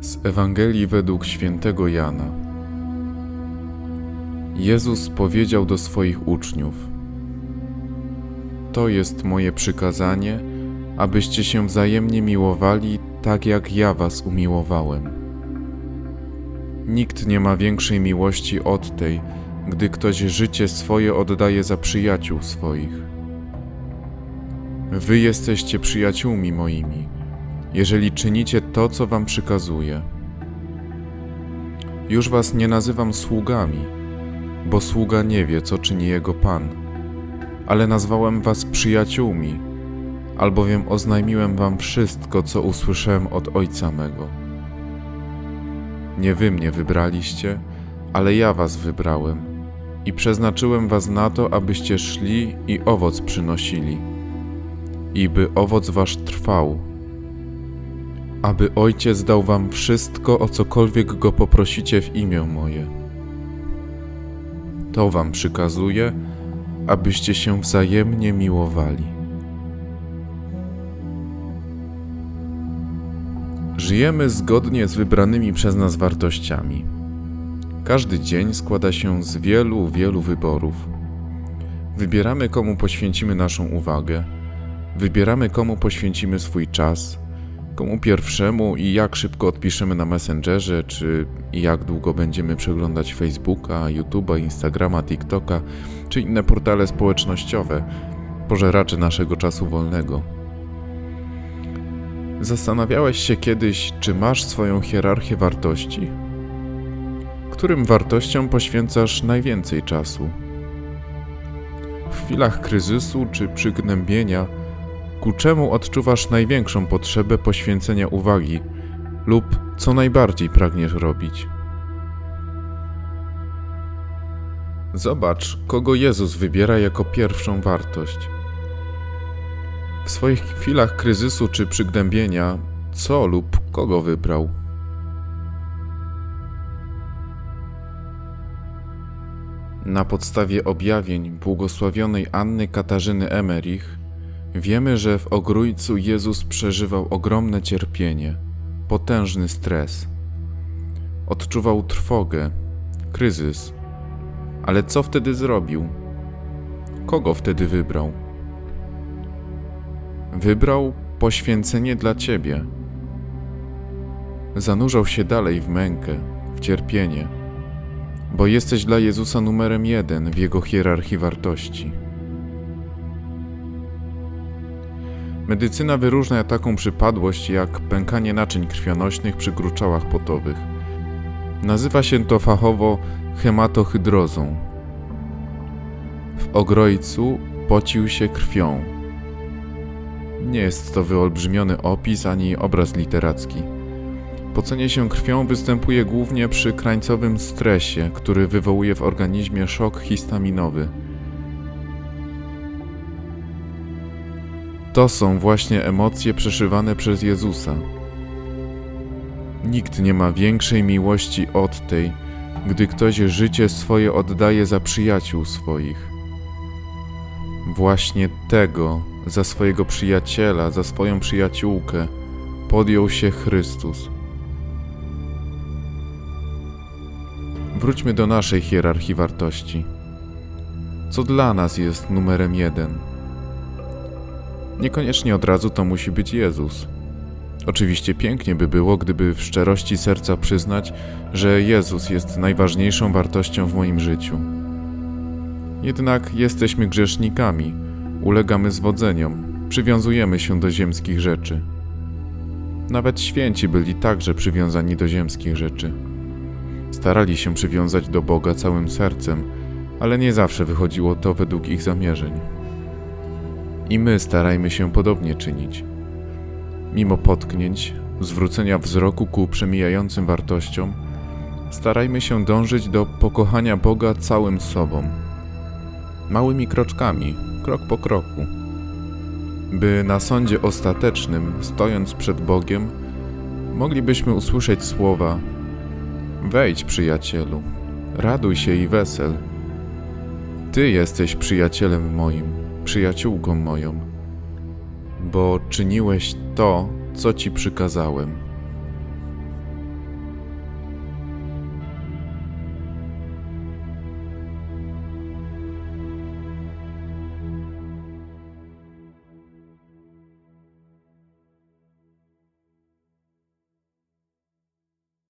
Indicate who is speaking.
Speaker 1: Z Ewangelii według świętego Jana. Jezus powiedział do swoich uczniów: To jest moje przykazanie, abyście się wzajemnie miłowali, tak jak ja was umiłowałem. Nikt nie ma większej miłości od tej, gdy ktoś życie swoje oddaje za przyjaciół swoich. Wy jesteście przyjaciółmi moimi jeżeli czynicie to, co wam przykazuję. Już was nie nazywam sługami, bo sługa nie wie, co czyni jego pan, ale nazwałem was przyjaciółmi, albowiem oznajmiłem wam wszystko, co usłyszałem od Ojca mego. Nie wy mnie wybraliście, ale ja was wybrałem i przeznaczyłem was na to, abyście szli i owoc przynosili, i by owoc wasz trwał aby Ojciec dał wam wszystko, o cokolwiek go poprosicie w imię moje. To wam przykazuję, abyście się wzajemnie miłowali. Żyjemy zgodnie z wybranymi przez nas wartościami. Każdy dzień składa się z wielu, wielu wyborów. Wybieramy, komu poświęcimy naszą uwagę, wybieramy, komu poświęcimy swój czas komu pierwszemu i jak szybko odpiszemy na Messengerze, czy jak długo będziemy przeglądać Facebooka, YouTube'a, Instagrama, TikToka, czy inne portale społecznościowe, pożeracze naszego czasu wolnego. Zastanawiałeś się kiedyś, czy masz swoją hierarchię wartości? Którym wartościom poświęcasz najwięcej czasu? W chwilach kryzysu czy przygnębienia – ku czemu odczuwasz największą potrzebę poświęcenia uwagi lub co najbardziej pragniesz robić. Zobacz, kogo Jezus wybiera jako pierwszą wartość. W swoich chwilach kryzysu czy przygnębienia, co lub kogo wybrał? Na podstawie objawień błogosławionej Anny Katarzyny Emerich Wiemy, że w Ogrójcu Jezus przeżywał ogromne cierpienie, potężny stres. Odczuwał trwogę, kryzys. Ale co wtedy zrobił? Kogo wtedy wybrał? Wybrał poświęcenie dla Ciebie. Zanurzał się dalej w mękę, w cierpienie, bo jesteś dla Jezusa numerem jeden w Jego hierarchii wartości. Medycyna wyróżnia taką przypadłość jak pękanie naczyń krwionośnych przy gruczałach potowych. Nazywa się to fachowo hematohydrozą. W ogrojcu pocił się krwią. Nie jest to wyolbrzymiony opis ani obraz literacki. Pocenie się krwią występuje głównie przy krańcowym stresie, który wywołuje w organizmie szok histaminowy – To są właśnie emocje przeszywane przez Jezusa. Nikt nie ma większej miłości od tej, gdy ktoś życie swoje oddaje za przyjaciół swoich. Właśnie tego, za swojego przyjaciela, za swoją przyjaciółkę, podjął się Chrystus. Wróćmy do naszej hierarchii wartości. Co dla nas jest numerem jeden? Niekoniecznie od razu to musi być Jezus. Oczywiście pięknie by było, gdyby w szczerości serca przyznać, że Jezus jest najważniejszą wartością w moim życiu. Jednak jesteśmy grzesznikami, ulegamy zwodzeniom, przywiązujemy się do ziemskich rzeczy. Nawet święci byli także przywiązani do ziemskich rzeczy. Starali się przywiązać do Boga całym sercem, ale nie zawsze wychodziło to według ich zamierzeń. I my starajmy się podobnie czynić. Mimo potknięć, zwrócenia wzroku ku przemijającym wartościom, starajmy się dążyć do pokochania Boga całym sobą. Małymi kroczkami, krok po kroku. By na sądzie ostatecznym, stojąc przed Bogiem, moglibyśmy usłyszeć słowa: Wejdź, przyjacielu, raduj się i wesel. Ty jesteś przyjacielem moim przyjaciółką moją, bo czyniłeś to, co ci przykazałem.